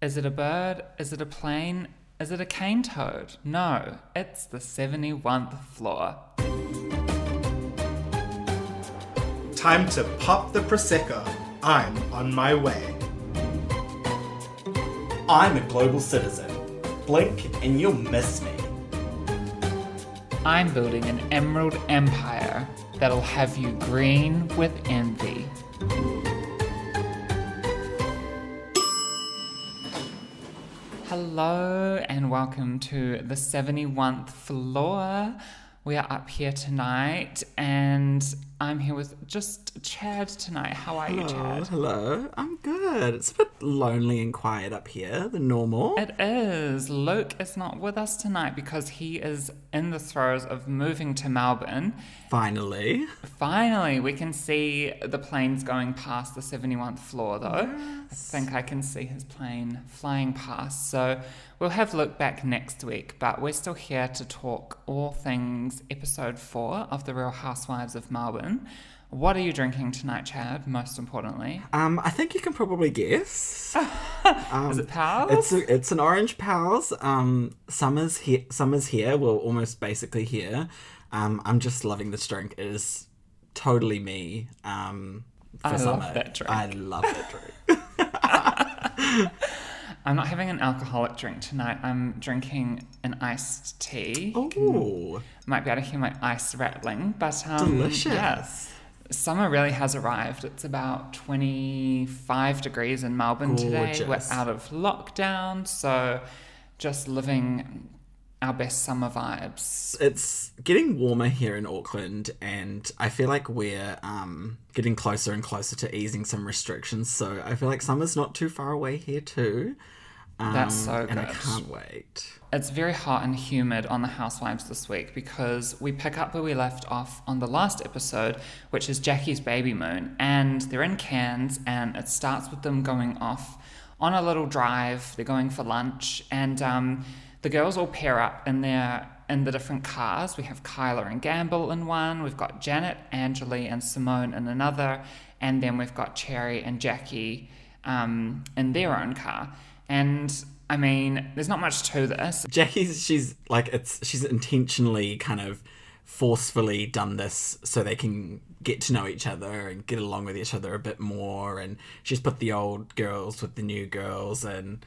Is it a bird? Is it a plane? Is it a cane toad? No, it's the 71th floor. Time to pop the Prosecco. I'm on my way. I'm a global citizen. Blink and you'll miss me. I'm building an emerald empire that'll have you green with envy. Hello and welcome to the 71th floor. We are up here tonight and I'm here with just Chad tonight. How are you, Chad? hello. I'm good. It's a bit lonely and quiet up here, the normal. It is. Luke is not with us tonight because he is in the throes of moving to Melbourne. Finally. Finally, we can see the planes going past the 71th floor, though. I think I can see his plane flying past. So we'll have Luke back next week, but we're still here to talk all things episode four of The Real Housewives of Melbourne. What are you drinking tonight, Chad, most importantly? Um, I think you can probably guess. is it Pals? It's a, it's an orange pals. Um, summer's here. Summer's here. Well, almost basically here. Um, I'm just loving this drink. It is totally me. Um, for I love summer. that drink. I love that drink. I'm not having an alcoholic drink tonight. I'm drinking an iced tea. Ooh, Might be able to hear my ice rattling, but um, delicious. Yes. Summer really has arrived. It's about 25 degrees in Melbourne today. We're out of lockdown, so just living our best summer vibes. it's getting warmer here in Auckland, and I feel like we're um, getting closer and closer to easing some restrictions. So I feel like summer's not too far away here too. Um, That's so And I can't wait. It's very hot and humid on the Housewives this week because we pick up where we left off on the last episode, which is Jackie's baby moon. And they're in Cairns, and it starts with them going off on a little drive. They're going for lunch, and um, the girls all pair up in their in the different cars. We have Kyla and Gamble in one. We've got Janet, Anjali, and Simone in another, and then we've got Cherry and Jackie um, in their own car. And I mean, there's not much to this. Jackie's she's like it's she's intentionally kind of forcefully done this so they can get to know each other and get along with each other a bit more and she's put the old girls with the new girls and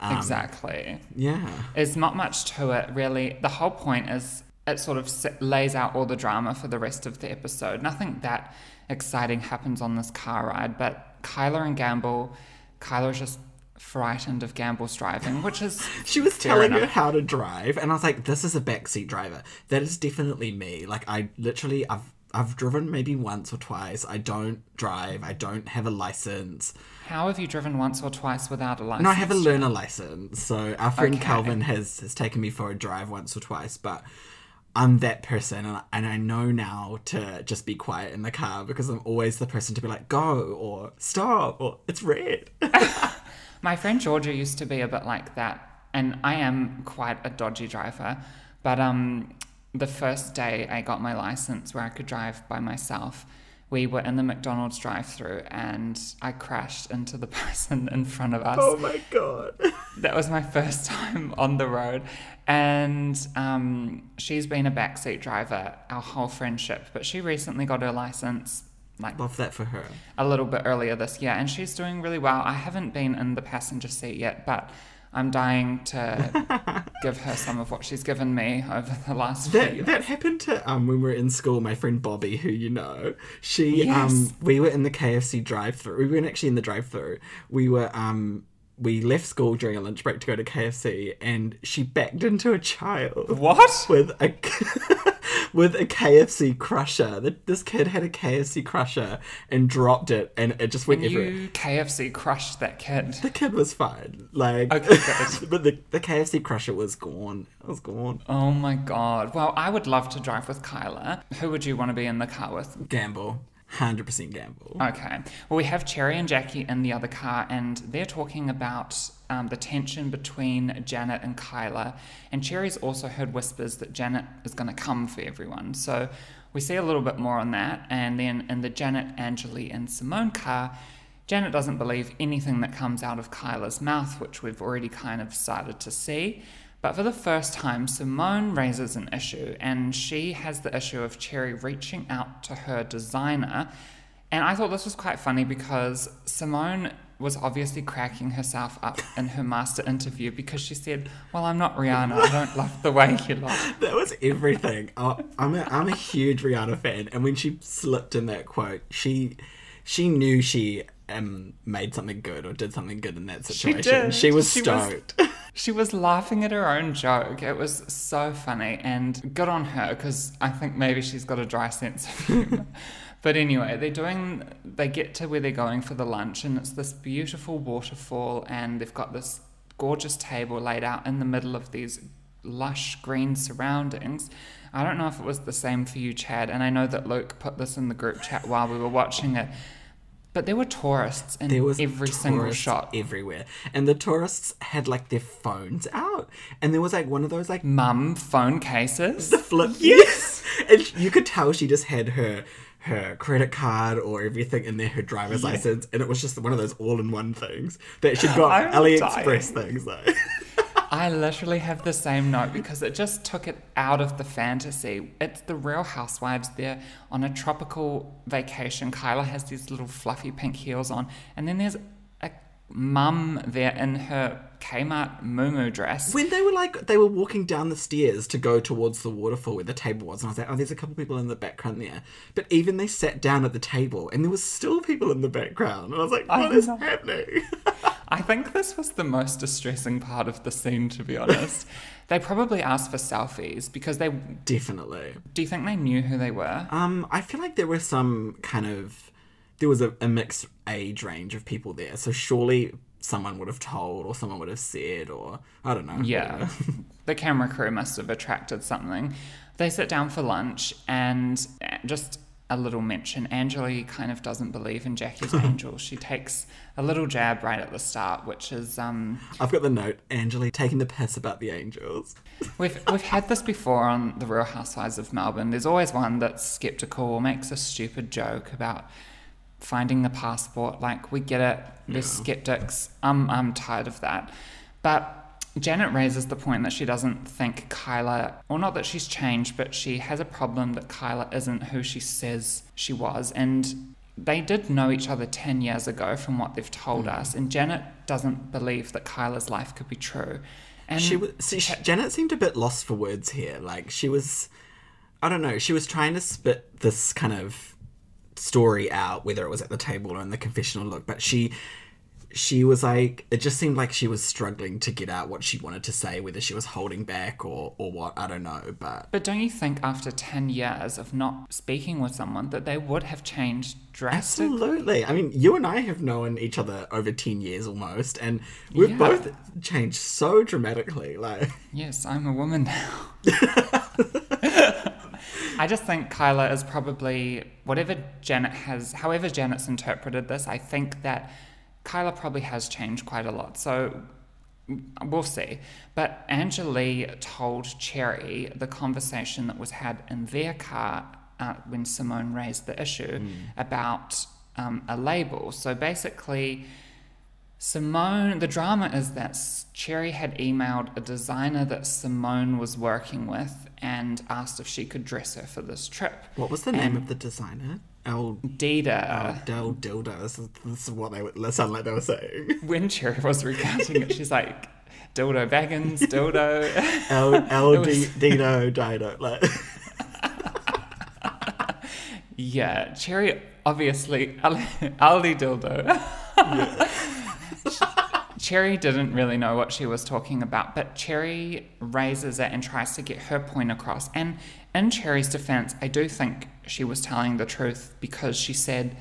um, Exactly. yeah There's not much to it, really. The whole point is it sort of lays out all the drama for the rest of the episode. Nothing that exciting happens on this car ride, but Kyla and Gamble, Kyla's just frightened of Gamble's driving, which is. She was telling her how to drive, and I was like, "This is a backseat driver. That is definitely me. Like, I literally, I've, I've driven maybe once or twice. I don't drive. I don't have a license. How have you driven once or twice without a license? No, I have a learner license. So our friend Okay. Calvin has has taken me for a drive once or twice, but." I'm that person, and I, and I know now to just be quiet in the car because I'm always the person to be like, go or stop or it's red. My friend Georgia used to be a bit like that, and I am quite a dodgy driver. But um, the first day I got my license where I could drive by myself, we were in the McDonald's drive-through, and I crashed into the person in front of us. oh my god. That was my first time on the road. And um, she's been a backseat driver our whole friendship, but she recently got her license like Love that for her. a little bit earlier this year, and she's doing really well. I haven't been in the passenger seat yet, but I'm dying to give her some of what she's given me over the last few That years. that happened to um when we were in school. My friend Bobby, who you know, she Yes. um we were in the KFC drive-through. We weren't actually in the drive-through. We were um we left school during a lunch break to go to KFC, and she backed into a child What? with a with a KFC crusher. The- This kid had a KFC crusher and dropped it, and it just went everywhere. You KFC crushed that kid. The kid was fine, like, Okay, but the the KFC crusher was gone. It was gone. Oh my god. Well, I would love to drive with Kyla. Who would you want to be in the car with? Gamble, hundred percent gamble. Okay. Well, we have Cherry and Jackie in the other car, and they're talking about um, the tension between Janet and Kyla. And Cherry's also heard whispers that Janet is going to come for everyone. So we see a little bit more on that. And then in the Janet, Anjali, and Simone car, Janet doesn't believe anything that comes out of Kyla's mouth, which we've already kind of started to see. But for the first time, Simone raises an issue, and she has the issue of Cherry reaching out to her designer. And I thought this was quite funny because Simone was obviously cracking herself up in her master interview because she said, Well, I'm not Rihanna. I don't love the way you look. That was everything. Oh, I'm a, I'm a huge Rihanna fan, and when she slipped in that quote, she she knew she um made something good or did something good in that situation. did. She was She was- stoked. She was laughing at her own joke. It was so funny and good on her because I think maybe she's got a dry sense of humor. but anyway, they're doing, they get to where they're going for the lunch and it's this beautiful waterfall and they've got this gorgeous table laid out in the middle of these lush green surroundings. I don't know if it was the same for you, Chad, and I know that Luke put this in the group chat while we were watching it. But there were tourists in There was every single shot. everywhere, and the tourists had like their phones out, and there was like one of those like Mum phone cases. the flip. Yes, and you could tell she just had her her credit card or everything in there, her driver's license, and it was just one of those all-in-one things that she got I'm AliExpress dying. things though. I literally have the same note because it just took it out of the fantasy. It's the real housewives. They're on a tropical vacation. Kyla has these little fluffy pink heels on. And then there's mum there in her Kmart moo dress. when they were like they were walking down the stairs to go towards the waterfall where the table was, and I was like, oh, there's a couple people in the background there. But even they sat down at the table, and there was still people in the background, and I was like, what is know. happening? I think this was the most distressing part of the scene, to be honest. they probably asked for selfies because they. Definitely. Do you think they knew who they were? Um, I feel like there were some kind of there was a, a mixed age range of people there, so surely someone would have told or someone would have said or I don't know. Yeah. the camera crew must have attracted something. They sit down for lunch and uh, just a little mention. Anjali kind of doesn't believe in Jackie's angels. She takes a little jab right at the start, which is um, I've got the note, Anjali taking the piss about the angels. we've we've had this before on the Real Housewives of Melbourne. There's always one that's skeptical or makes a stupid joke about finding the passport. Like we get it. There's skeptics. I'm I'm tired of that. But Janet raises the point that she doesn't think Kyla, or not that she's changed, but she has a problem that Kyla isn't who she says she was. And they did know each other 10 years ago from what they've told mm. us. And Janet doesn't believe that Kyla's life could be true. And She was see, she, Janet seemed a bit lost for words here. Like she was, I don't know. She was trying to spit this kind of story out, whether it was at the table or in the confessional look, but she. She was like, it just seemed like she was struggling to get out what she wanted to say, whether she was holding back or, or what, I don't know. But But don't you think after 10 years of not speaking with someone that they would have changed drastically? Absolutely. I mean, you and I have known each other over 10 years almost, and we've Yeah. both changed so dramatically. Like, Yes, I'm a woman now. I just think Kyla is probably, whatever Janet has, however Janet's interpreted this, I think that Kyla probably has changed quite a lot. So we'll see. But Anjali told Cherry the conversation that was had in their car uh, when Simone raised the issue about um, a label. So basically, Simone, the drama is that Cherry had emailed a designer that Simone was working with and asked if she could dress her for this trip. what was the name of the designer? El Dita, Oh, Del Dildo. This is, this is what they would sound like they were saying. when Cherry was recounting it, she's like, dildo baggins, dildo. El El was- Dino Dido. Like, yeah, Cherry, obviously, Ali, Aldi dildo. Cherry didn't really know what she was talking about, but Cherry raises it and tries to get her point across. And in Cherry's defense, I do think she was telling the truth because she said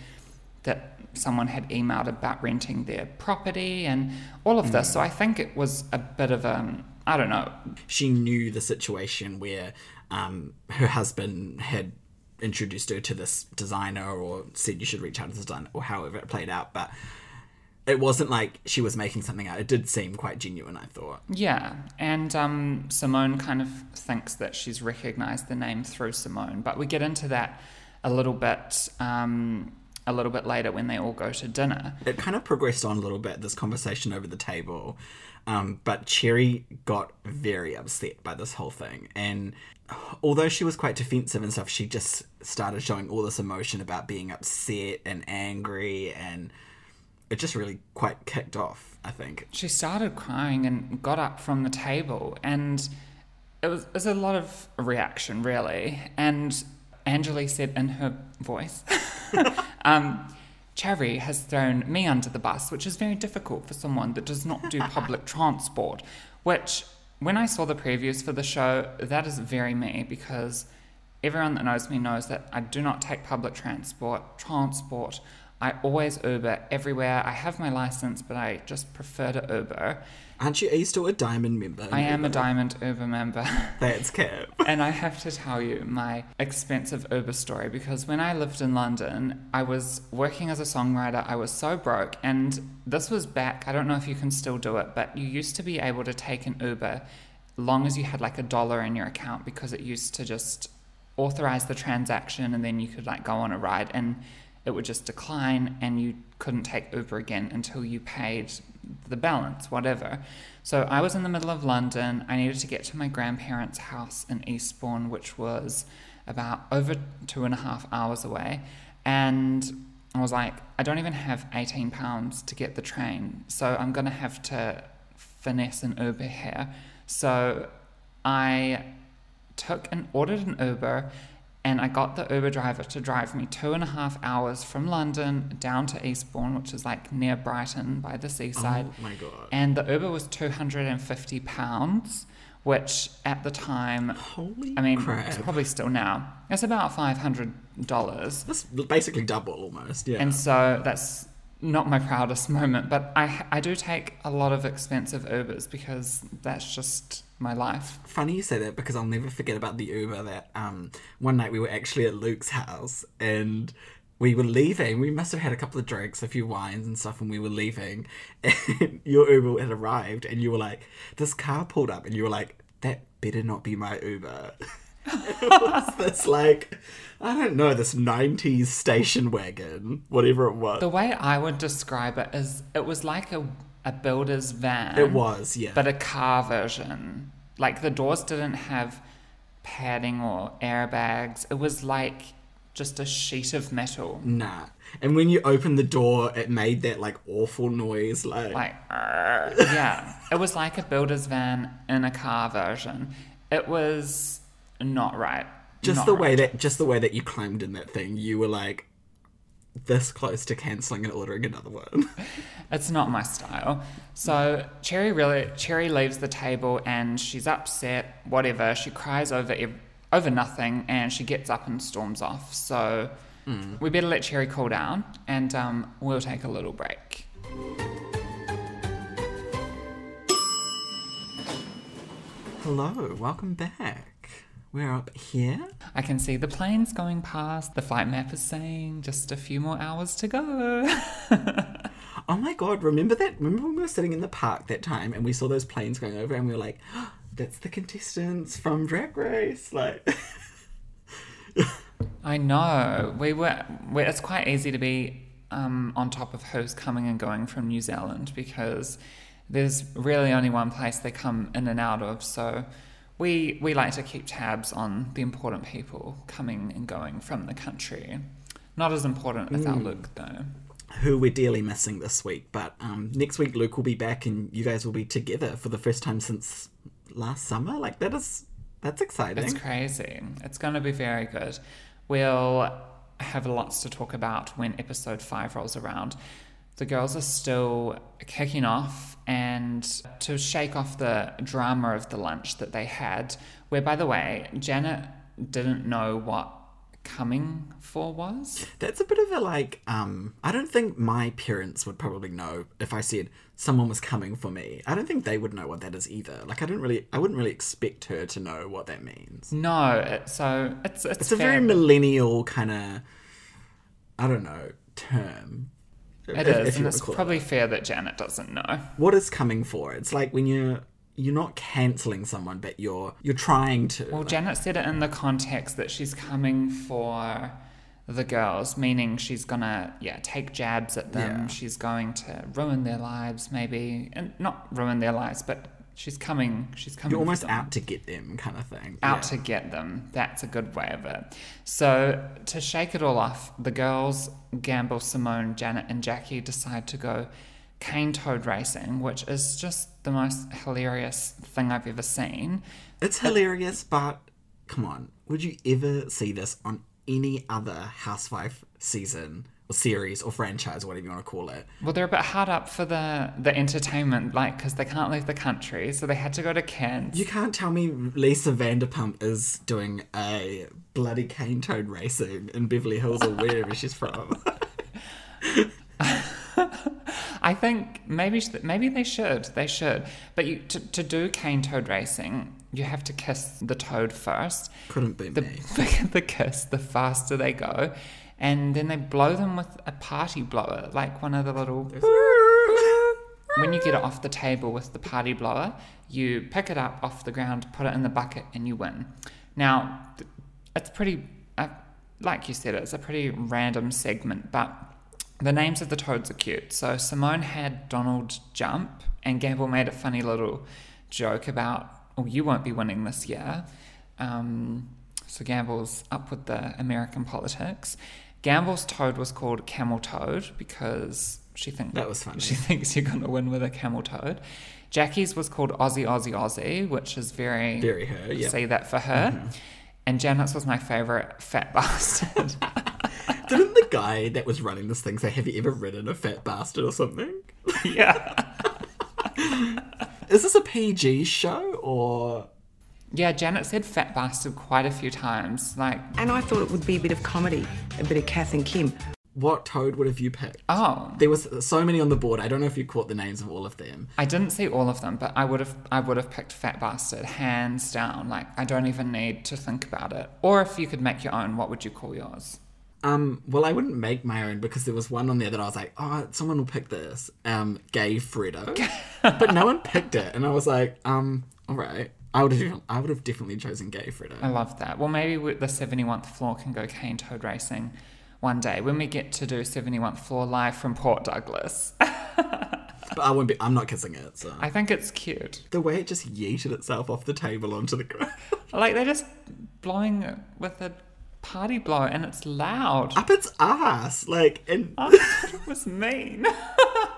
that someone had emailed about renting their property and all of this. So I think it was a bit of a, I don't know, she knew the situation where um, her husband had introduced her to this designer or said you should reach out to this designer or however it played out. But it wasn't like she was making something out. It did seem quite genuine, I thought. Yeah, and um, Simone kind of thinks that she's recognized the name through Simone, but we get into that a little bit um, a little bit later when they all go to dinner. it kind of progressed on a little bit this conversation over the table um, but cherry got very upset by this whole thing and although she was quite defensive and stuff she just started showing all this emotion about being upset and angry and it just really quite kicked off i think She started crying and got up from the table, and it was, it was a lot of reaction, really. And Anjali said in her voice, um, Cherry has thrown me under the bus, which is very difficult for someone that does not do public transport. Which, when I saw the previews for the show, that is very me because everyone that knows me knows that I do not take public transport. Transport. I always Uber everywhere. I have my license, but I just prefer to Uber. aren't you are you still a diamond member I am a Diamond Uber member. that's cap and I have to tell you my expensive Uber story because when I lived in London, I was working as a songwriter. I was so broke, and this was back. I don't know if you can still do it, but you used to be able to take an Uber long as you had like a dollar in your account because it used to just authorize the transaction and then you could like go on a ride and it would just decline and you couldn't take Uber again until you paid the balance, whatever. So I was in the middle of London. I needed to get to my grandparents' house in Eastbourne, which was about over two and a half hours away. And I was like, I don't even have 18 pounds to get the train. So I'm going to have to finesse an Uber here. So I took and ordered an Uber and I got the Uber driver to drive me two and a half hours from London down to Eastbourne, which is like near Brighton by the seaside. oh my god And the Uber was two hundred and fifty pounds, which at the time, holy I mean, crap it's probably still now. It's about five hundred dollars, that's basically double almost yeah and so that's not my proudest moment. But I I do take a lot of expensive Ubers because that's just my life. funny you say that because I'll never forget about the Uber that um one night we were actually at Luke's house and we were leaving. We must have had a couple of drinks, a few wines and stuff, and we were leaving. And your Uber had arrived, and you were like, "This car pulled up," and you were like, "That better not be my Uber." it was this like, I don't know, this '90s station wagon, whatever it was. The way I would describe it is, it was like a a builder's van. it was, yeah. but a car version. Like the doors didn't have padding or airbags. It was like just a sheet of metal. nah. And when you opened the door, it made that like awful noise, like. Like, yeah. It was like a builder's van in a car version. It was not right. just Not the right. way that just the way that you climbed in that thing you were like this close to cancelling and ordering another one It's not my style. So Cherry really Cherry leaves the table and she's upset. Whatever. She cries over ev- over nothing and she gets up and storms off. So we better let Cherry cool down and um, we'll take a little break. hello welcome back we're up here I can see the planes going past. The flight map is saying just a few more hours to go. oh my god remember that remember when we were sitting in the park that time and we saw those planes going over and we were like that's the contestants from drag race like I know. We were. we it's quite easy to be um, on top of who's coming and going from New Zealand because there's really only one place they come in and out of. So we we like to keep tabs on the important people coming and going from the country. Not as important as our Luke though. who we're dearly missing this week but um next week luke will be back and you guys will be together for the first time since last summer like that is that's exciting It's crazy. It's going to be very good. We'll have lots to talk about when episode five rolls around. The girls are still kicking off, and to shake off the drama of the lunch that they had, where, by the way, Janet didn't know what coming for was. That's a bit of a like, um, I don't think my parents would probably know if I said someone was coming for me. I don't think they would know what that is either. Like, I don't really, I wouldn't really expect her to know what that means. No, it, so it's it's, It's a very millennial kind of, I don't know, term. It is, and it's probably fair that Janet doesn't know. what is coming for. It's like when you're you're not canceling someone, but you're you're trying to. Well, Janet said it in the context that she's coming for the girls, meaning she's gonna yeah take jabs at them. Yeah. She's going to ruin their lives, maybe, and not ruin their lives, but she's coming. She's coming. You're almost out to get them, kind of thing. out Yeah. to get them. That's a good way of it. So, to shake it all off, the girls, Gamble, Simone, Janet, and Jackie, decide to go cane toad racing, which is just the most hilarious thing I've ever seen. It's hilarious, but come on, would you ever see this on any other Housewife season or series or franchise, whatever you want to call it? Well, they're a bit hard up for the, the entertainment, like, because they can't leave the country, so they had to go to Cairns. You can't tell me Lisa Vanderpump is doing a bloody cane toad racing in Beverly Hills or wherever she's from. I think maybe sh- maybe they should. They should. But you, to, to do cane toad racing, you have to kiss the toad first. Couldn't be The me. bigger the kiss, the faster they go. And then they blow them with a party blower, like one of the little. When you get it off the table with the party blower, you pick it up off the ground, put it in the bucket, and you win. Now, it's pretty, uh, like you said, it's a pretty random segment, but the names of the toads are cute. So Simone had Donald jump, and Gamble made a funny little joke about, oh, you won't be winning this year. Um, so Gamble's up with the American politics. Gamble's toad was called Camel Toad because she thinks That was funny. She thinks you're going to win with a camel toad. Jackie's was called Aussie Aussie Aussie, which is very Very her, yeah. Say that for her. Mm-hmm. And Janet's was my favorite, Fat Bastard. Didn't the guy that was running this thing say, Have you ever ridden a fat bastard or something? yeah. Is this a PG show or. Yeah, Janet said Fat Bastard quite a few times. Like, And I thought it would be a bit of comedy, a bit of Kath and Kim. What toad would have you picked? oh, There was so many on the board. I don't know if you caught the names of all of them. I didn't see all of them, but I would have I would have picked Fat Bastard hands down. Like I don't even need to think about it. Or if you could make your own, what would you call yours? Um, well, I wouldn't make my own because there was one on there that I was like, oh, someone will pick this. Um, gay Fredo, but no one picked it, and I was like, um, all right. I would have, I would have definitely chosen gay Fredo. I love that. Well, maybe the 71th floor can go cane toad racing one day when we get to do 71th floor live from Port Douglas. But I won't be. I'm not kissing it. So I think it's cute. the way it just yeeted itself off the table onto the ground, Like they're just blowing with a party blow, and it's loud. up its ass, like and thought it was mean.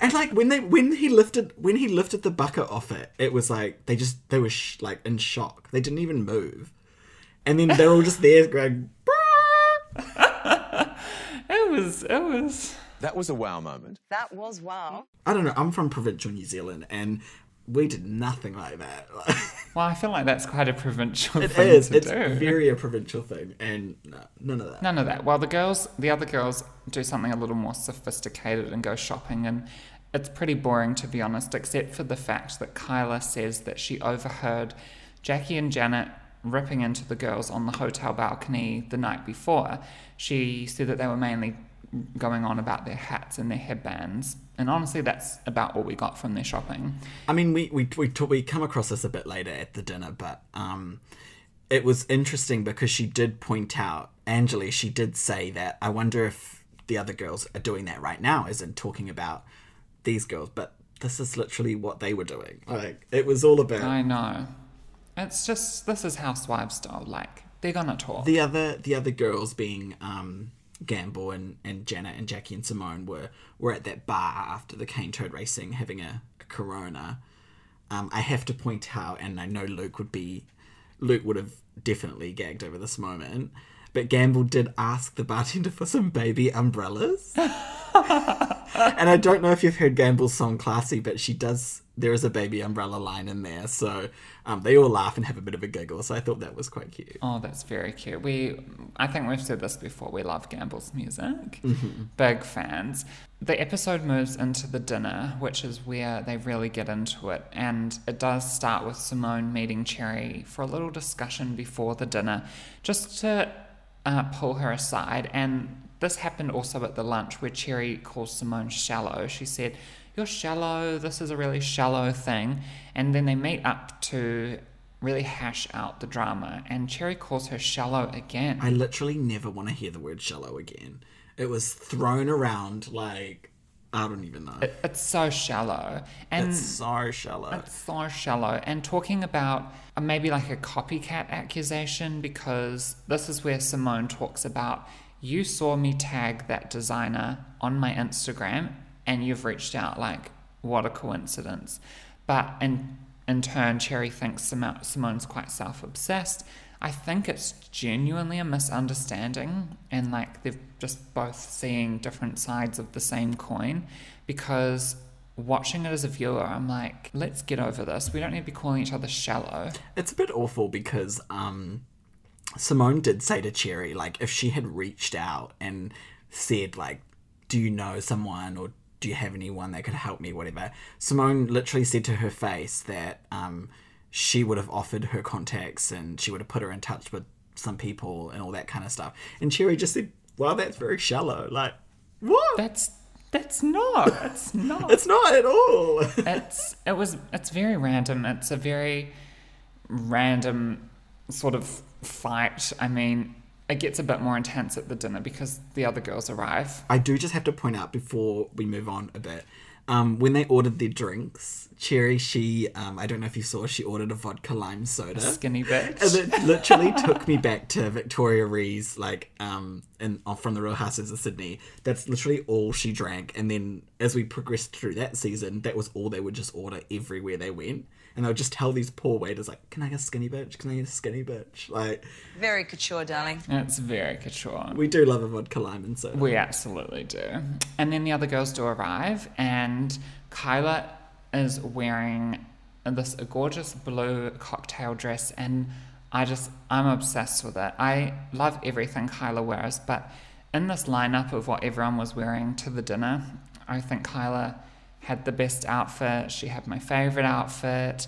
and like when they when he lifted when he lifted the bucket off it, it was like they just they were sh- like in shock. They didn't even move, and then they're all just there going. It was, it was. That was a wow moment. That was wow. I don't know. I'm from provincial New Zealand, and we did nothing like that. Well, I feel like that's quite a provincial it thing is. to It's do. very a provincial thing, and no, none of that. None of that. Well, the girls, the other girls, do something a little more sophisticated and go shopping, and it's pretty boring to be honest, except for the fact that Kyla says that she overheard Jackie and Janet ripping into the girls on the hotel balcony the night before. She said that they were mainly going on about their hats and their headbands, and honestly, that's about all we got from their shopping. I mean, we we we talk, we come across this a bit later at the dinner, but um, it was interesting because she did point out, Anjali, she did say that I wonder if the other girls are doing that right now, as in talking about these girls, but this is literally what they were doing. Like it was all about I know. It's just this is housewives style. Like they're gonna talk. the other the other girls being um Gamble and, and Janet and Jackie and Simone were were at that bar after the cane toad racing having a, a corona. Um, I have to point out, and I know Luke would be Luke would have definitely gagged over this moment. But Gamble did ask the bartender for some baby umbrellas. and I don't know if you've heard Gamble's song Classy, but she does there is a baby umbrella line in there. So um, they all laugh and have a bit of a giggle. So I thought that was quite cute. Oh, that's very cute. We, I think we've said this before. We love Gamble's music. Mm-hmm. Big fans. The episode moves into the dinner, which is where they really get into it, and it does start with Simone meeting Cherry for a little discussion before the dinner, just to uh, pull her aside. And this happened also at the lunch where Cherry calls Simone shallow. She said, "You're shallow. This is a really shallow thing." And then they meet up to really hash out the drama, and Cherry calls her shallow again. I literally never want to hear the word shallow again. It was thrown around like I don't even know. It- it's so shallow, and it's so shallow. It's so shallow. And talking about maybe like a copycat accusation, because this is where Simone talks about you saw me tag that designer on my Instagram and you've reached out. Like, what a coincidence. But in, in turn, Cherry thinks Simo- Simone's quite self obsessed. I think it's genuinely a misunderstanding, and like they're just both seeing different sides of the same coin because watching it as a viewer, I'm like, let's get over this. We don't need to be calling each other shallow. It's a bit awful because um, Simone did say to Cherry, like, if she had reached out and said, like, do you know someone or do you have anyone that could help me, whatever. Simone literally said to her face that um, she would have offered her contacts and she would have put her in touch with some people and all that kind of stuff. And Cherry just said, well, that's very shallow. Like, what? That's that's not. It's not. it's not at all. it's it was it's very random. It's a very random sort of fight. I mean, it gets a bit more intense at the dinner because the other girls arrive. I do just have to point out before we move on a bit. Um, when they ordered their drinks, Cherry, she, um, I don't know if you saw, she ordered a vodka lime soda. Skinny bitch. And it literally took me back to Victoria Rees, like, um, in, uh, from the Real Houses of Sydney. That's literally all she drank. And then as we progressed through that season, that was all they would just order everywhere they went. And they would just tell these poor waiters, like, can I get a skinny bitch? Can I get a skinny bitch? Like, Very couture, darling. It's very couture. we do love a vodka lime and soda. We absolutely do. And then the other girls do arrive, and Kyla is wearing this gorgeous blue cocktail dress, and I just, I'm obsessed with it. I love everything Kyla wears, but in this lineup of what everyone was wearing to the dinner, I think Kyla had the best outfit. She had my favorite outfit,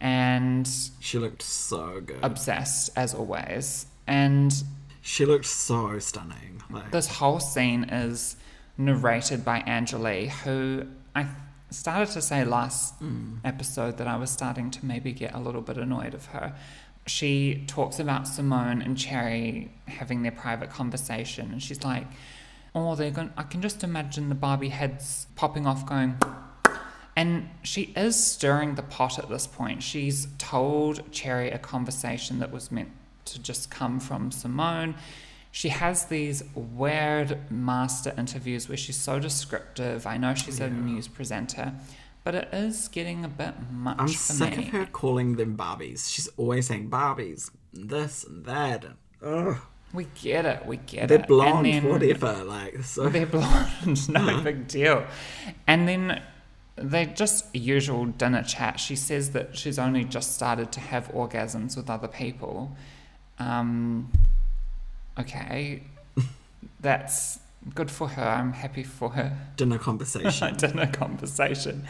and She looked so good. obsessed as always. And she looked so stunning. Like, this whole scene is narrated by Angelique, who I started to say last mm. episode that I was starting to maybe get a little bit annoyed of her. She talks about Simone and Cherry having their private conversation, and she's like, "Oh, they're going. I can just imagine the Barbie heads popping off, going." And she is stirring the pot at this point. She's told Cherry a conversation that was meant to just come from Simone. She has these weird master interviews where she's so descriptive. I know she's a news presenter, but it is getting a bit much I'm for sick me. of her calling them Barbies. She's always saying Barbies, this and that. Ugh, We get it, we get it. they're it. blonde, And then- whatever. Like, so They're blonde, no Uh-huh. big deal. And then they just usual dinner chat. She says that she's only just started to have orgasms with other people. Um, okay, that's good for her. I'm happy for her dinner conversation. dinner conversation.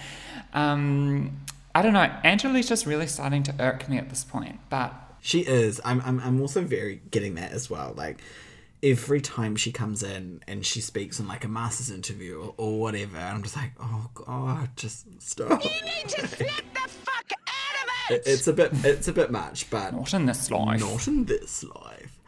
Um, I don't know. Angela's just really starting to irk me at this point, but She is. I'm, I'm. I'm also very getting that as well. Like every time she comes in and she speaks in like a master's interview or, or whatever, I'm just like, oh god, just stop. You need to snap the fuck out of It- It's a bit. It's a bit much, but not in this life. not in this life.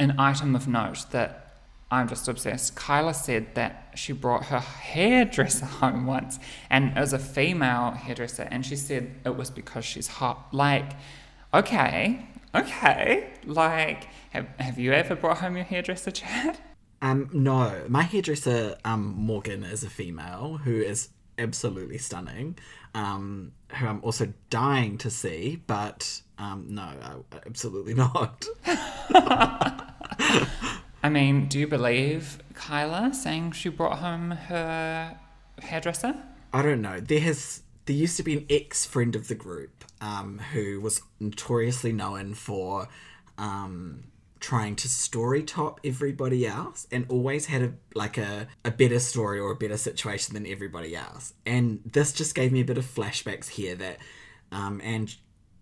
an item of note that I'm just obsessed. Kyla said that she brought her hairdresser home once, and it was a female hairdresser, and she said it was because she's hot. Like, okay, okay, like, have, have you ever brought home your hairdresser, Chad? Um, no, my hairdresser, um, Morgan, is a female who is absolutely stunning. Um, who I'm also dying to see, but um, no, absolutely not. I mean, do you believe Kyla saying she brought home her hairdresser? I don't know. There has there used to be an ex friend of the group um, who was notoriously known for um, trying to story top everybody else and always had a like a, a better story or a better situation than everybody else. And this just gave me a bit of flashbacks here that um, and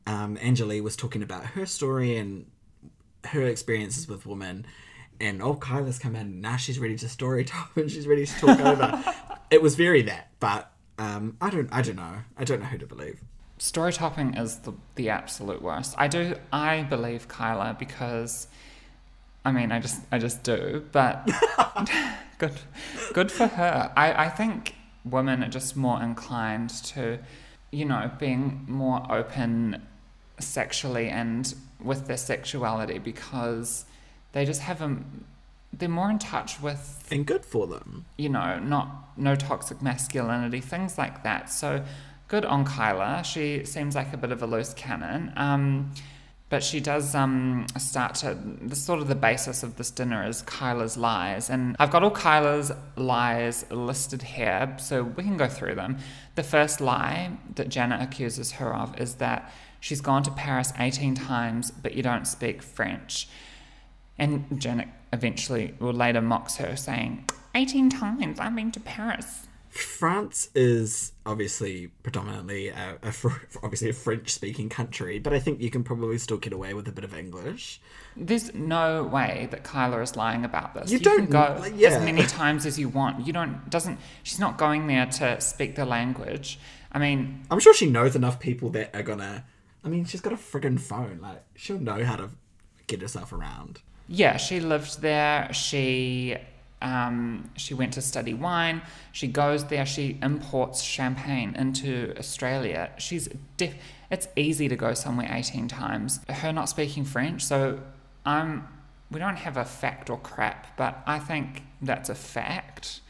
um, Angelique was talking about her story and her experiences with women. And oh, Kyla's come in now. She's ready to story top and she's ready to talk over. It was very that, but um, I don't, I don't know. I don't know who to believe. story topping is the, the absolute worst. I do I believe Kyla because I mean I just I just do, but good good for her. I, I think women are just more inclined to, you know, being more open sexually and with their sexuality because they just have a they're more in touch with And good for them. you know, not no toxic masculinity, things like that. So good on Kyla. She seems like a bit of a loose cannon. Um, but she does um, start to the sort of the basis of this dinner is Kyla's lies, and I've got all Kyla's lies listed here, so we can go through them. The first lie that Janet accuses her of is that she's gone to Paris 18 times, but you don't speak French. And Janet eventually, or later, mocks her, saying, 18 times I've been to Paris. France is obviously predominantly a, a obviously a French-speaking country, but I think you can probably still get away with a bit of English. There's no way that Kyla is lying about this. You can don't- go yeah. as many times as you want. You don't, doesn't, she's not going there to speak the language. I mean, I'm sure she knows enough people that are gonna. I mean, she's got a friggin' phone. Like, she'll know how to get herself around. Yeah, she lived there. She um, she went to study wine. She goes there. She imports champagne into Australia. She's def- it's easy to go somewhere eighteen times. Her not speaking French, so I'm. We don't have a fact or crap, but I think that's a fact.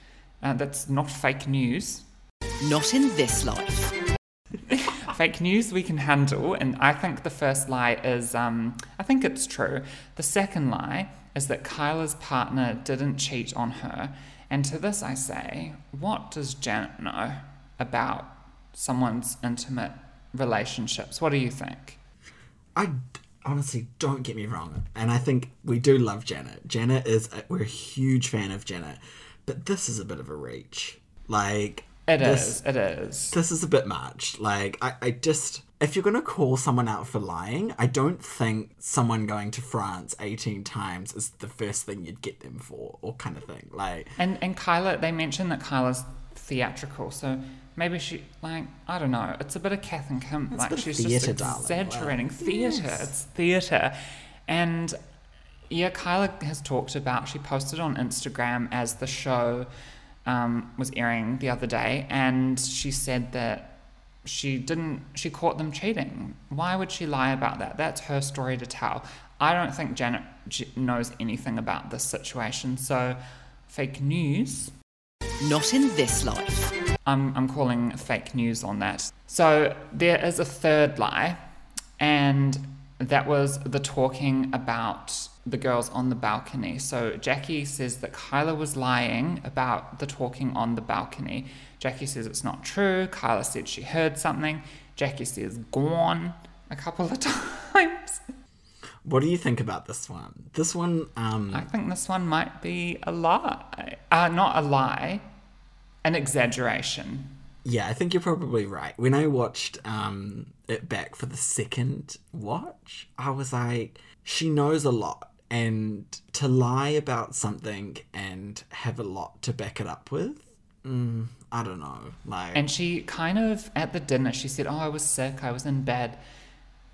Uh, that's not fake news. Not in this life. Fake news we can handle and i think the first lie is um, i think it's true the second lie is that kyla's partner didn't cheat on her and to this i say what does janet know about someone's intimate relationships what do you think I honestly don't get me wrong, and I think we do love Janet. Janet is a, we're a huge fan of Janet, but this is a bit of a reach. Like It this, is. it is This is a bit much. Like I, I just if you're gonna call someone out for lying, I don't think someone going to France 18 times is the first thing you'd get them for, or kind of thing. Like and and kyla they mentioned that kyla's theatrical so maybe she like i don't know it's a bit of kath and kim a like she's theatre, just darling. exaggerating Wow. theatre Yes. it's theatre and yeah kyla has talked about she posted on instagram as the show um, was airing the other day and she said that she didn't she caught them cheating why would she lie about that that's her story to tell i don't think janet knows anything about this situation so fake news Not in this life. I'm, I'm calling fake news on that. So there is a third lie, and that was the talking about the girls on the balcony. So Jackie says that Kyla was lying about the talking on the balcony. Jackie says it's not true. Kyla said she heard something. Jackie says gone a couple of times. what do you think about this one? This one, um I think this one might be a lie. Uh, not a lie, an exaggeration. Yeah, I think you're probably right. When I watched um, it back for the second watch, I was like, she knows a lot. And to lie about something and have a lot to back it up with, mm, I don't know. Like, And she kind of, at the dinner, she said, Oh, I was sick, I was in bed.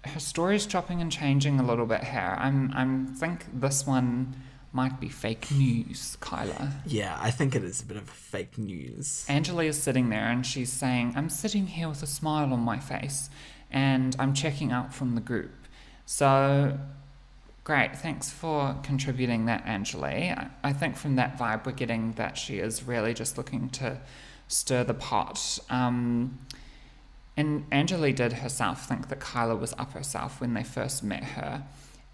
Her story's chopping and changing a little bit here. I'm, I'm think this one might be fake news, Kyla. yeah, I think it is a bit of fake news. Angela is sitting there and she's saying, I'm sitting here with a smile on my face and I'm checking out from the group. So, great. Thanks for contributing that, Angela. I, think from that vibe, we're getting that she is really just looking to stir the pot. Um, and Angela did herself think that Kyla was up herself when they first met her.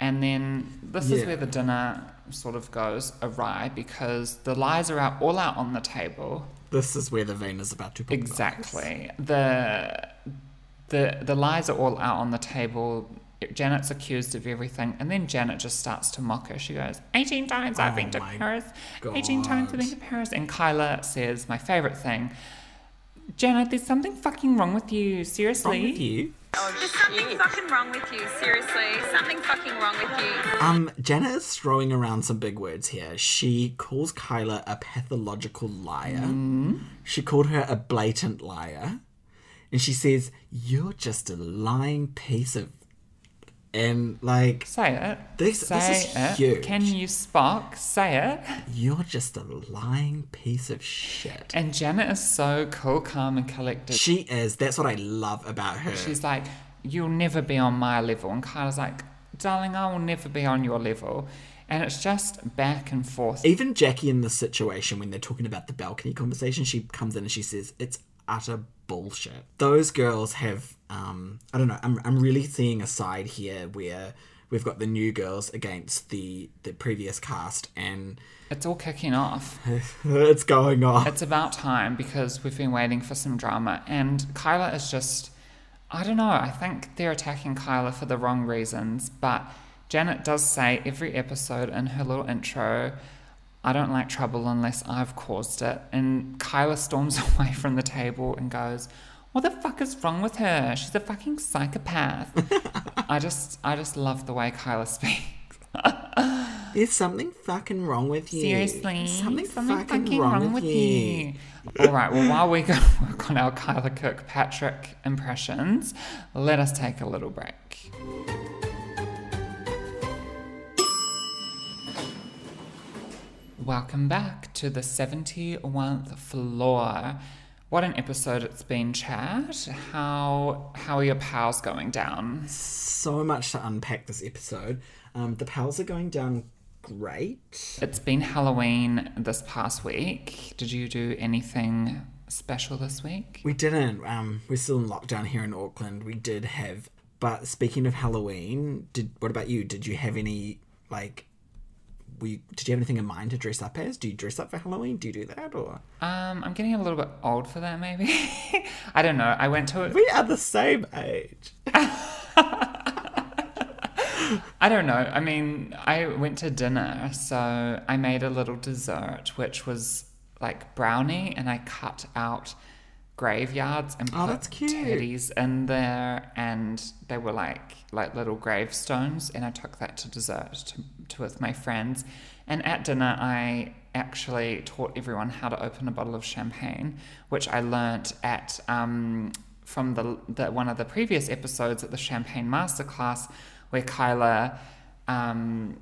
And then this is where the dinner sort of goes awry because the lies are out, all out on the table. This is where the vein is about to pop Exactly. The the the lies are all out on the table. Janet's accused of everything, and then Janet just starts to mock her. She goes, 18 times I've Oh been to my Paris. 18 times I've been to Paris. And Kyla says, my favorite thing, Janet, there's something fucking wrong with you. Seriously. Wrong with you? There's something fucking wrong with you, seriously. Something fucking wrong with you. Um, Janet is throwing around some big words here. She calls Kyla a pathological liar. She called her a blatant liar. and she says, "You're just a lying piece of," and like, Say it. This- Say this is it. huge. Can you Spock? Say it. "You're just a lying piece of shit." And Janet is so cool, calm, and collected. She is. That's what I love about her. She's like, You'll never be on my level. And Kyla's like, Darling, I will never be on your level. And it's just back and forth. Even Jackie in this situation, when they're talking about the balcony conversation, she comes in and she says, It's utter bullshit. Those girls have, um, I don't know, I'm, I'm really seeing a side here where we've got the new girls against the, the previous cast, and It's all kicking off. it's going on. It's about time because we've been waiting for some drama. And Kyla is just, I don't know, I think they're attacking Kyla for the wrong reasons. But Janet does say every episode in her little intro, I don't like trouble unless I've caused it. And Kyla storms away from the table and goes, what the fuck is wrong with her? She's a fucking psychopath. I just, I just love the way Kyla speaks. There's something fucking wrong with you. Seriously, Something, fucking, wrong, wrong, with you. you. All right. Well, while we go work on our Kyla Kirkpatrick impressions, let us take a little break. Welcome back to the 71th floor. What an episode it's been, Chad. How how are your pals going down? So much to unpack this episode. Um, the pals are going down great. It's been Halloween this past week. Did you do anything special this week? We didn't. Um, we're still in lockdown here in Auckland. We did have, but speaking of Halloween, did what about you? Did you have any like? We did you have anything in mind to dress up as? Do you dress up for Halloween? Do you do that or? Um, I'm getting a little bit old for that, maybe. I don't know. I went to it. We are the same age. I don't know. I mean, I went to dinner, so I made a little dessert, which was like brownie, and I cut out graveyards and Oh, put teddies in there, and they were like like little gravestones, and I took that to dessert to, to with my friends. And at dinner, I actually taught everyone how to open a bottle of champagne, which I learnt at um, from the, the one of the previous episodes at the champagne masterclass, where Kyla um,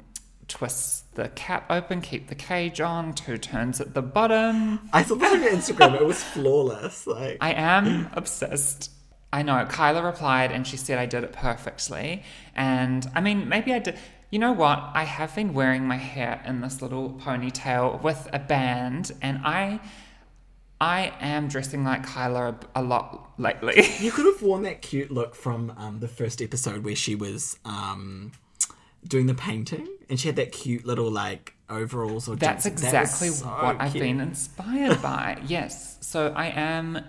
twists the cap open, keep the cage on, two turns at the bottom. I saw that on your Instagram. It was flawless. Like I am obsessed. I know. Kyla replied and she said I did it perfectly. And I mean, maybe I did. You know what? I have been wearing my hair in this little ponytail with a band, and I. I am dressing like Kyla a, a lot lately. you could have worn that cute look from um, the first episode where she was um, doing the painting, and she had that cute little like overalls or. That's jumpsuit. That exactly so what I've been inspired by. Yes. So I am,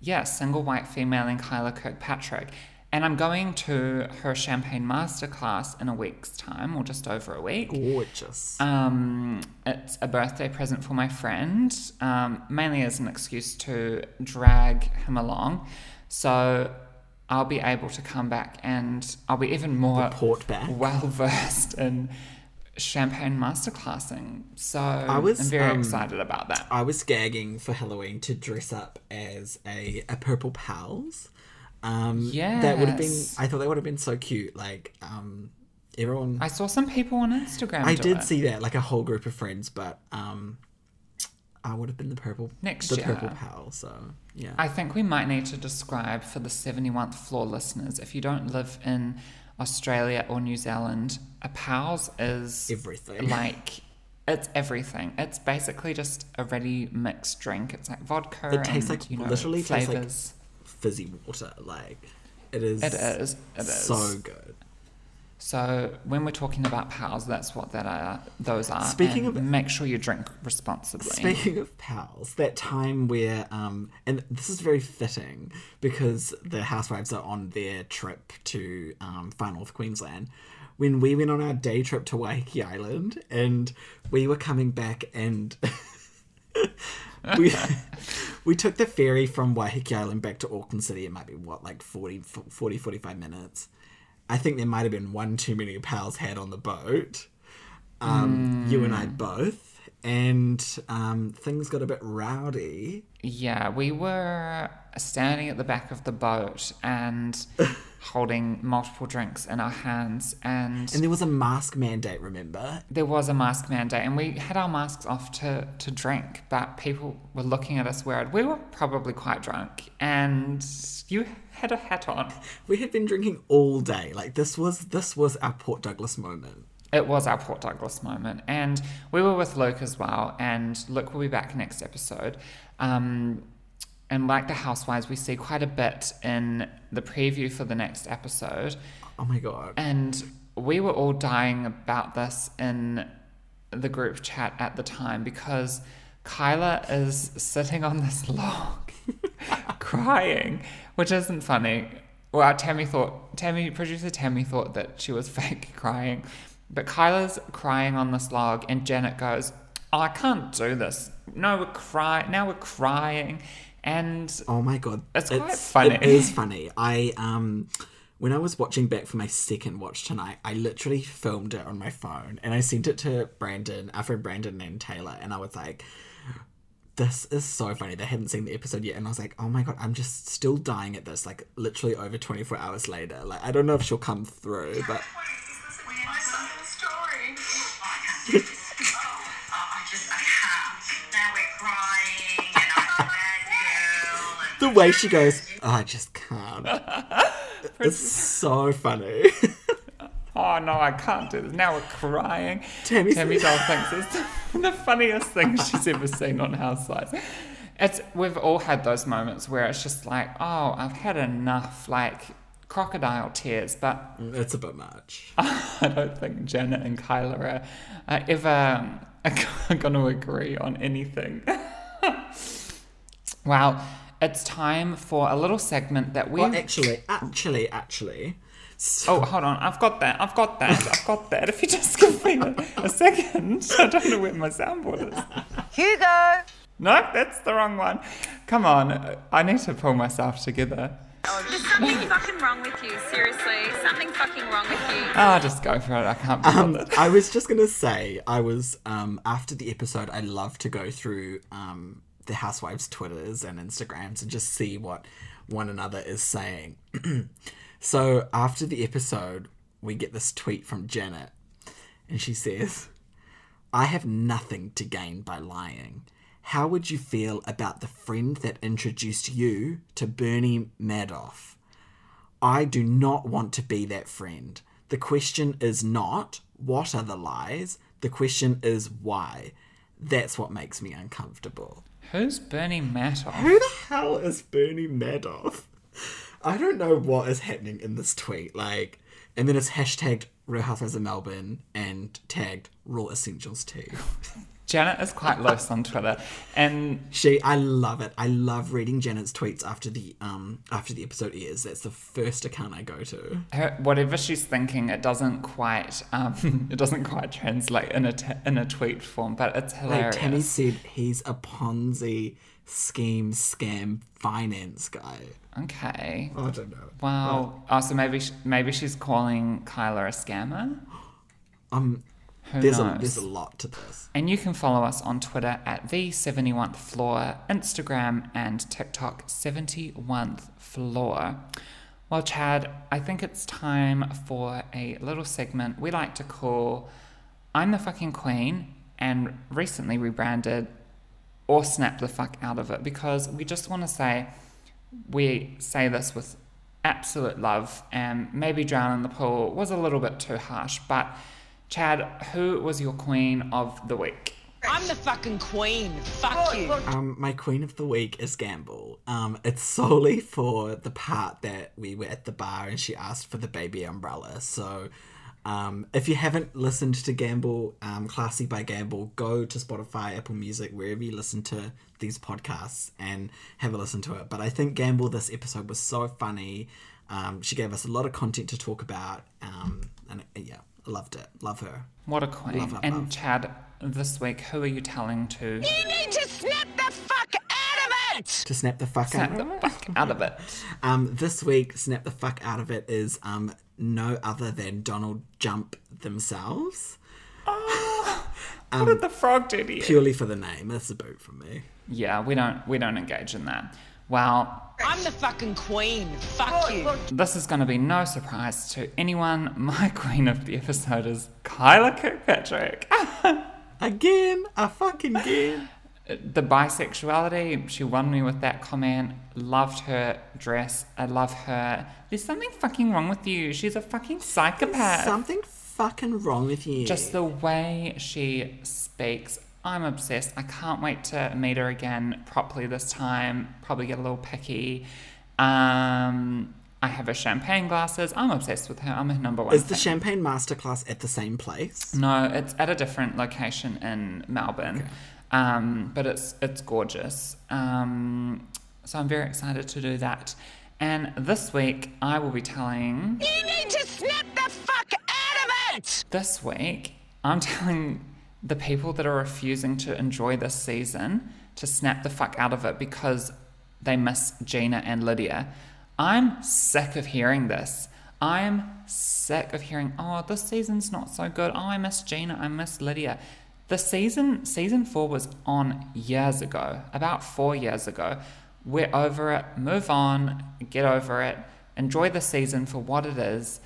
yeah, single white female in Kyla Kirkpatrick. And I'm going to her champagne masterclass in a week's time, or just over a week. Gorgeous. Um, it's a birthday present for my friend, um, mainly as an excuse to drag him along. So I'll be able to come back and I'll be even more well versed in champagne masterclassing. So was, I'm very um, excited about that. I was gagging for Halloween to dress up as a, a purple pals. Um, that would have been. I thought that would have been so cute. Like, um, everyone. I saw some people on Instagram. I did it. see that, like a whole group of friends, but um, I would have been the purple Next the year. purple pal. So yeah, I think we might need to describe for the 71th floor listeners if you don't live in Australia or New Zealand, a pals is Everything. Like it's everything. It's basically just a ready mixed drink. It's like vodka It tastes and like- you know literally tastes like- fizzy water. Like it is. It is. It is. so good. So when we're talking about pals, that's what that are. Those are. Speaking And of- make sure you drink responsibly. Speaking of pals, that time where um, and this is very fitting because the housewives are on their trip to um, Far North Queensland. When we went on our day trip to Waiheke Island, and we were coming back, and we we took the ferry from Waiheke Island back to Auckland City. It might be what like 40, 40 45 minutes. I think there might have been one too many pals had on the boat. Um, You and I both. and um, things got a bit rowdy. Yeah, we were standing at the back of the boat and holding multiple drinks in our hands, and, And there was a mask mandate, remember? there was a mask mandate, and we had our masks off to, to drink, but people were looking at us weird. We were probably quite drunk, and you had a hat on. We had been drinking all day. Like this was this was our Port Douglas moment. It was our Port Douglas moment, and we were with Luke as well. And Luke will be back next episode. Um, and like the Housewives, we see quite a bit in the preview for the next episode. Oh my god. And we were all dying about this in the group chat at the time because Kyla is sitting on this log crying, which isn't funny. Well, Tammy thought, Tammy, producer Tammy thought that she was fake crying. But Kyla's crying on this log, and Janet goes, oh, I can't do this. No, we're crying. Now we're crying. And Oh my god. It's quite funny. It is funny. I um when I was watching back for my second watch tonight, I literally filmed it on my phone and I sent it to Brandon, our friend Brandon and Taylor, and I was like, this is so funny. They hadn't seen the episode yet, and I was like, oh my god, I'm just still dying at this, like literally over 24 hours later. Like, I don't know if she'll come through, but the way she goes, oh, I just can't. it's so funny. Oh no, I can't do this. Now we're crying. Tammy Tammy Doll thinks it's the funniest thing she's ever seen on Housewives. It's we've all had those moments where it's just like, oh, I've had enough, like crocodile tears. But mm, it's a bit much. I don't think Janet and Kyla are, are ever going to agree on anything. wow, it's time for a little segment that we. Well, actually, actually, actually. Oh, hold on. I've got that. I've got that. I've got that. If you just give me a, a second. I don't know where my soundboard is. Hugo! No, that's the wrong one. Come on. I need to pull myself together. Oh, there's something fucking wrong with you, seriously. Something fucking wrong with you. Ah, just go for it. I can't be Um, bothered. I was just gonna say, I was um after the episode, I love to go through um the housewives' twitters and Instagrams and just see what one another is saying. so after the episode, we get this tweet from Janet, and she says, "I have nothing to gain by lying." How would you feel about the friend that introduced you to Bernie Madoff? I do not want to be that friend. The question is not what are the lies, the question is why. That's what makes me uncomfortable. Who's Bernie Madoff? Who the hell is Bernie Madoff? I don't know what is happening in this tweet. Like, and then it's hashtagged Real Housewives of Melbourne and tagged Raw Essentials Tea. Janet is quite loose on Twitter, and She, I love it. I love reading Janet's tweets after the um after the episode airs. That's the first account I go to. her, whatever she's thinking, it doesn't quite um, it doesn't quite translate in a t- in a tweet form, but it's hilarious. Like. Tammy said, he's a Ponzi scheme scam finance guy. okay. I don't know. Wow. Oh, so maybe sh- maybe she's calling Kyla a scammer. Um, Who there's knows? a there's a lot to this. And you can follow us on Twitter at the 71th Floor, Instagram and TikTok 71th Floor. Well, Chad, I think it's time for a little segment we like to call I'm the Fucking Queen and recently rebranded or Snap the Fuck Out of It because we just want to say we say this with absolute love and maybe Drown in the Pool was a little bit too harsh, but Chad, who was your queen of the week? I'm the fucking queen. Fuck you. Um, my queen of the week is Gamble. Um, it's solely for the part that we were at the bar and she asked for the baby umbrella. So, um, if you haven't listened to Gamble, um, Classy by Gamble, go to Spotify, Apple Music, wherever you listen to these podcasts and have a listen to it. But I think Gamble this episode was so funny. Um, she gave us a lot of content to talk about. Um, and uh, yeah, I loved it. Love her. What a queen. Love, love, and love. Chad, this week, who are you telling to You need to snap the fuck out of it! To snap the fuck snap out the of it. fuck out of it? Um, this week, snap the fuck out of it is um no other than Donald Jump themselves. oh what did the frog do to you? Purely for the name, that's a boot from me. Yeah, we don't we don't engage in that. Well, I'm the fucking queen. Fuck you. this is going to be no surprise to anyone. My queen of the episode is Kyla Kirkpatrick. Again, a fucking again. the bisexuality, she won me with that comment. Loved her dress. I love her. There's something fucking wrong with you. She's a fucking psychopath. Something fucking wrong with you. Just the way she speaks. I'm obsessed. I can't wait to meet her again properly this time. Probably get a little picky. Um, I have her champagne glasses. I'm obsessed with her. I'm her number one. Is the fan. champagne masterclass at the same place? No, it's at a different location in Melbourne, um, but it's it's gorgeous. Um, so I'm very excited to do that. And this week I will be telling. You need to snap the fuck out of it! This week I'm telling the people that are refusing to enjoy this season to snap the fuck out of it because they miss Gina and Lydia. I'm sick of hearing this. I'm sick of hearing, oh, this season's not so good. Oh, I miss Gina. I miss Lydia. The season, season four was on years ago, about four years ago. We're over it. Move on. Get over it. Enjoy the season for what it is.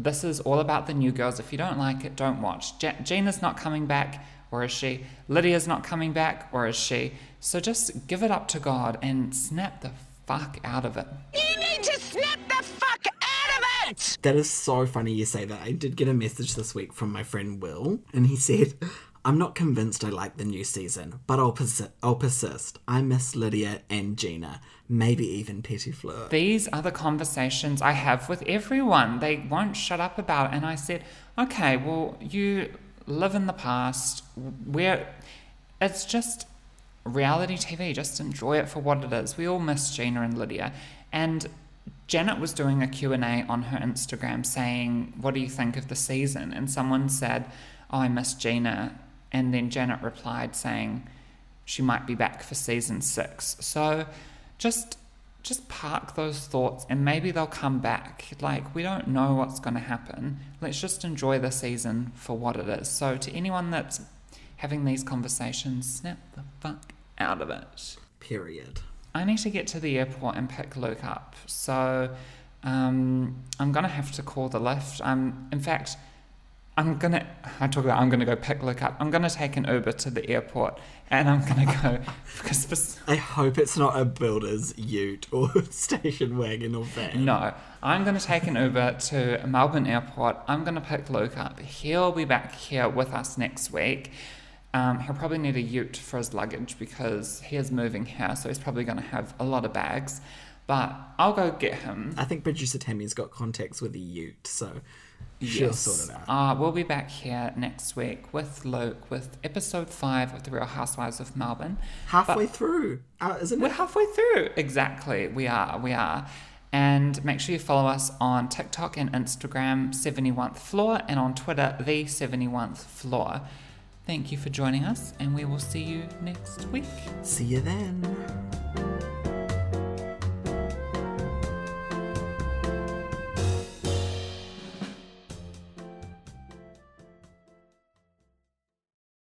This is all about the new girls. If you don't like it, don't watch. Ja- Gina's not coming back, or is she? Lydia's not coming back, or is she? So just give it up to God and snap the fuck out of it. You need to snap the fuck out of it! That is so funny you say that. I did get a message this week from my friend Will, and he said, I'm not convinced I like the new season, but I'll, persi- I'll persist. I miss Lydia and Gina, maybe even Pettifleur. These are the conversations I have with everyone. They won't shut up about it. And I said, okay, well, you live in the past. Where it's just reality TV. Just enjoy it for what it is. We all miss Gina and Lydia. And Janet was doing a Q&A on her Instagram saying, what do you think of the season? And someone said, oh, I miss Gina. And then Janet replied saying, she might be back for season six. So just just park those thoughts and maybe they'll come back. Like we don't know what's going to happen. Let's just enjoy the season for what it is. So to anyone that's having these conversations, snap the fuck out of it. Period. I need to get to the airport and pick Luke up. So um, I'm gonna have to call the lift. Um, in fact, I'm gonna. I talk about I'm gonna go pick Luke up. I'm gonna take an Uber to the airport, and I'm gonna go because for, I hope it's not a builder's ute or station wagon or van. no, I'm gonna take an Uber to Melbourne Airport. I'm gonna pick Luke up. He'll be back here with us next week. Um, he'll probably need a ute for his luggage because he is moving here, so he's probably going to have a lot of bags. But I'll go get him. I think producer Tammy's got contacts with a ute, so she'll sort it out. Uh, we'll be back here next week with Luke with episode five of The Real Housewives of Melbourne. Halfway But through, uh, isn't we're it? halfway through. Exactly. We are. We are. And make sure you follow us on TikTok and Instagram, 71th Floor, and on Twitter, The 71th Floor. Thank you for joining us, and we will see you next week. See you then.